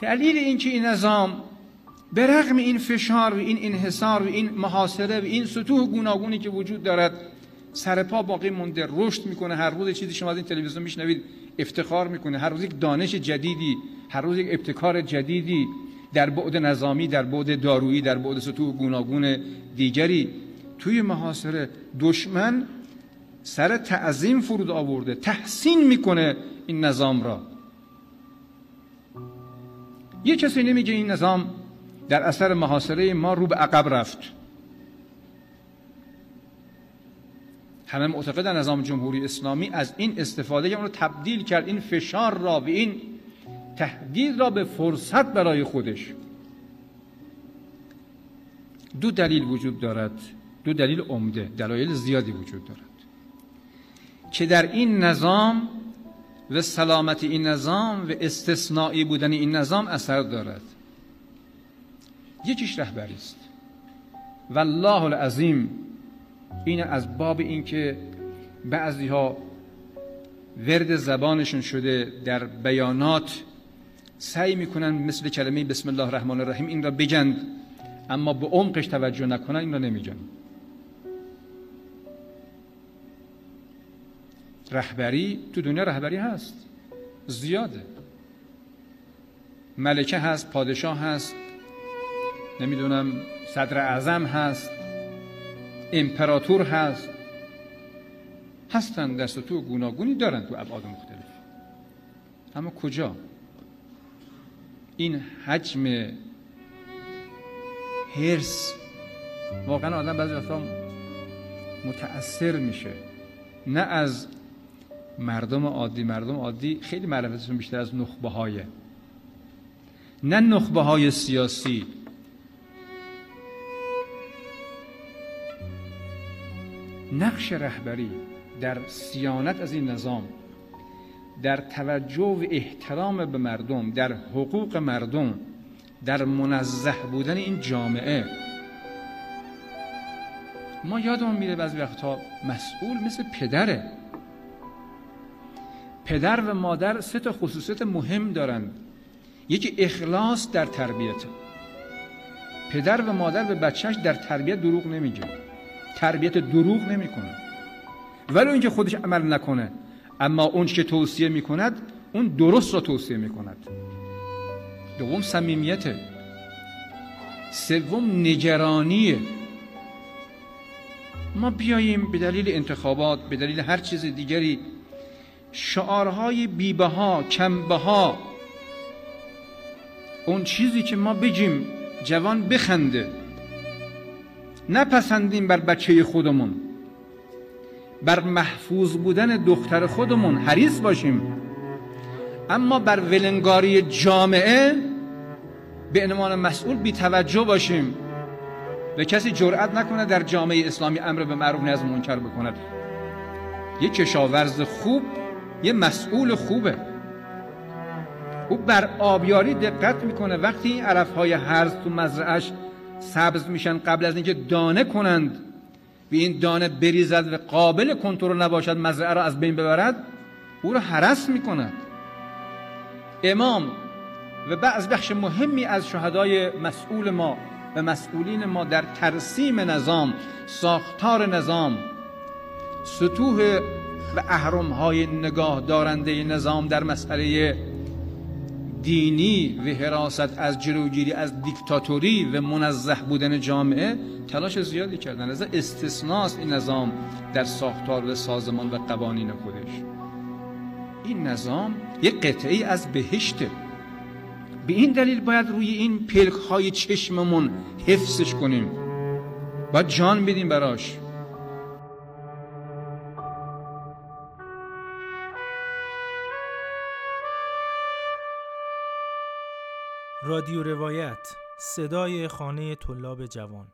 دلیل اینکه این نظام به رغم این فشار و این انحصار و این محاصره و این سطوح گوناگونی که وجود دارد سر پا باقی مونده رشد می‌کنه هر روز چیزی شما از این تلویزیون میشنوید افتخار می‌کنه هر روز یک دانش جدیدی هر روز یک ابتکار جدیدی در بعد نظامی در بعد دارویی در بعد سطوح گوناگون دیگری. توی محاصره دشمن سر تعظیم فرود آورده تحسین می‌کنه این نظام را. یه کسی نمیگه این نظام در اثر محاصره ما رو به عقب رفت. همه معتقدن نظام جمهوری اسلامی از این استفاده اون رو تبدیل کرد این فشار را و این تهدید را به فرصت برای خودش. دو دلیل وجود دارد دو دلیل عمده دلایل زیادی وجود دارد. که در این نظام و سلامت این نظام و استثنایی بودن این نظام اثر دارد یکیش رهبری است والله العظیم این از باب اینکه بعضی ها ورد زبانشون شده در بیانات سعی می‌کنن مثل کلمه بسم الله الرحمن الرحیم این را بگند اما به عمقش توجه نکنن این را نمیگن رهبری تو دنیا رهبری هست. زیاده. ملکه هست پادشاه هست نمی‌دونم صدر اعظم هست امپراتور هست. هستن در سطوح گوناگونی دارن تو ابعاد مختلف. اما کجا؟ این حجم هرس واقعا آدم بعضی وقتا متأثر میشه. نه از مردم عادی مردم عادی خیلی معرفتشون بیشتر از نخبه های نه نخبه های سیاسی. نقش رهبری در سیانت از این نظام در توجه و احترام به مردم در حقوق مردم در منزه بودن این جامعه. ما یادمون میره بعضی وقتا مسئول مثل پدره. پدر و مادر سه تا خصوصیت مهم دارند یکی اخلاص در تربیت. پدر و مادر به بچهش در تربیت دروغ نمیگه. تربیت دروغ نمی‌کنه. ولو اینکه خودش عمل نکنه اما اون که توصیه می‌کند اون درست را توصیه می‌کند. دوم صمیمیت سوم نگرانیه. ما بیاییم به دلیل انتخابات به دلیل هر چیز دیگری شعارهای بیبه ها کمبه ها اون چیزی که ما بگیم جوان بخنده نپسندیم بر بچه خودمون بر محفوظ بودن دختر خودمون حریص باشیم. اما بر ولنگاری جامعه به عنوان مسئول بی توجه باشیم و کسی جرأت نکنه در جامعه اسلامی امر به معروف از منکر بکند. یه کشاورز خوب یه مسئول خوبه. او بر آبیاری دقت می‌کنه. وقتی این علف های هرز تو مزرعش سبز میشن قبل از اینکه دانه کنند و این دانه بریزد و قابل کنترل نباشد مزرعه را از بین ببرد او را حرس می‌کند. امام و بعض بخش مهمی از شهدای مسئول ما و مسئولین ما در ترسیم نظام ساختار نظام سطوح و احرام های نگاه دارنده نظام در مسئله دینی و حراست از جلوگیری از دیکتاتوری و منزه بودن جامعه تلاش زیادی کردن. از استثناست این نظام در ساختار و سازمان و قوانین خودش. این نظام یک قطعی از بهشته. به این دلیل باید روی این پلک های چشممون حفظش کنیم. باید جان بدیم براش. رادیو روایت صدای خانه طلاب جوان.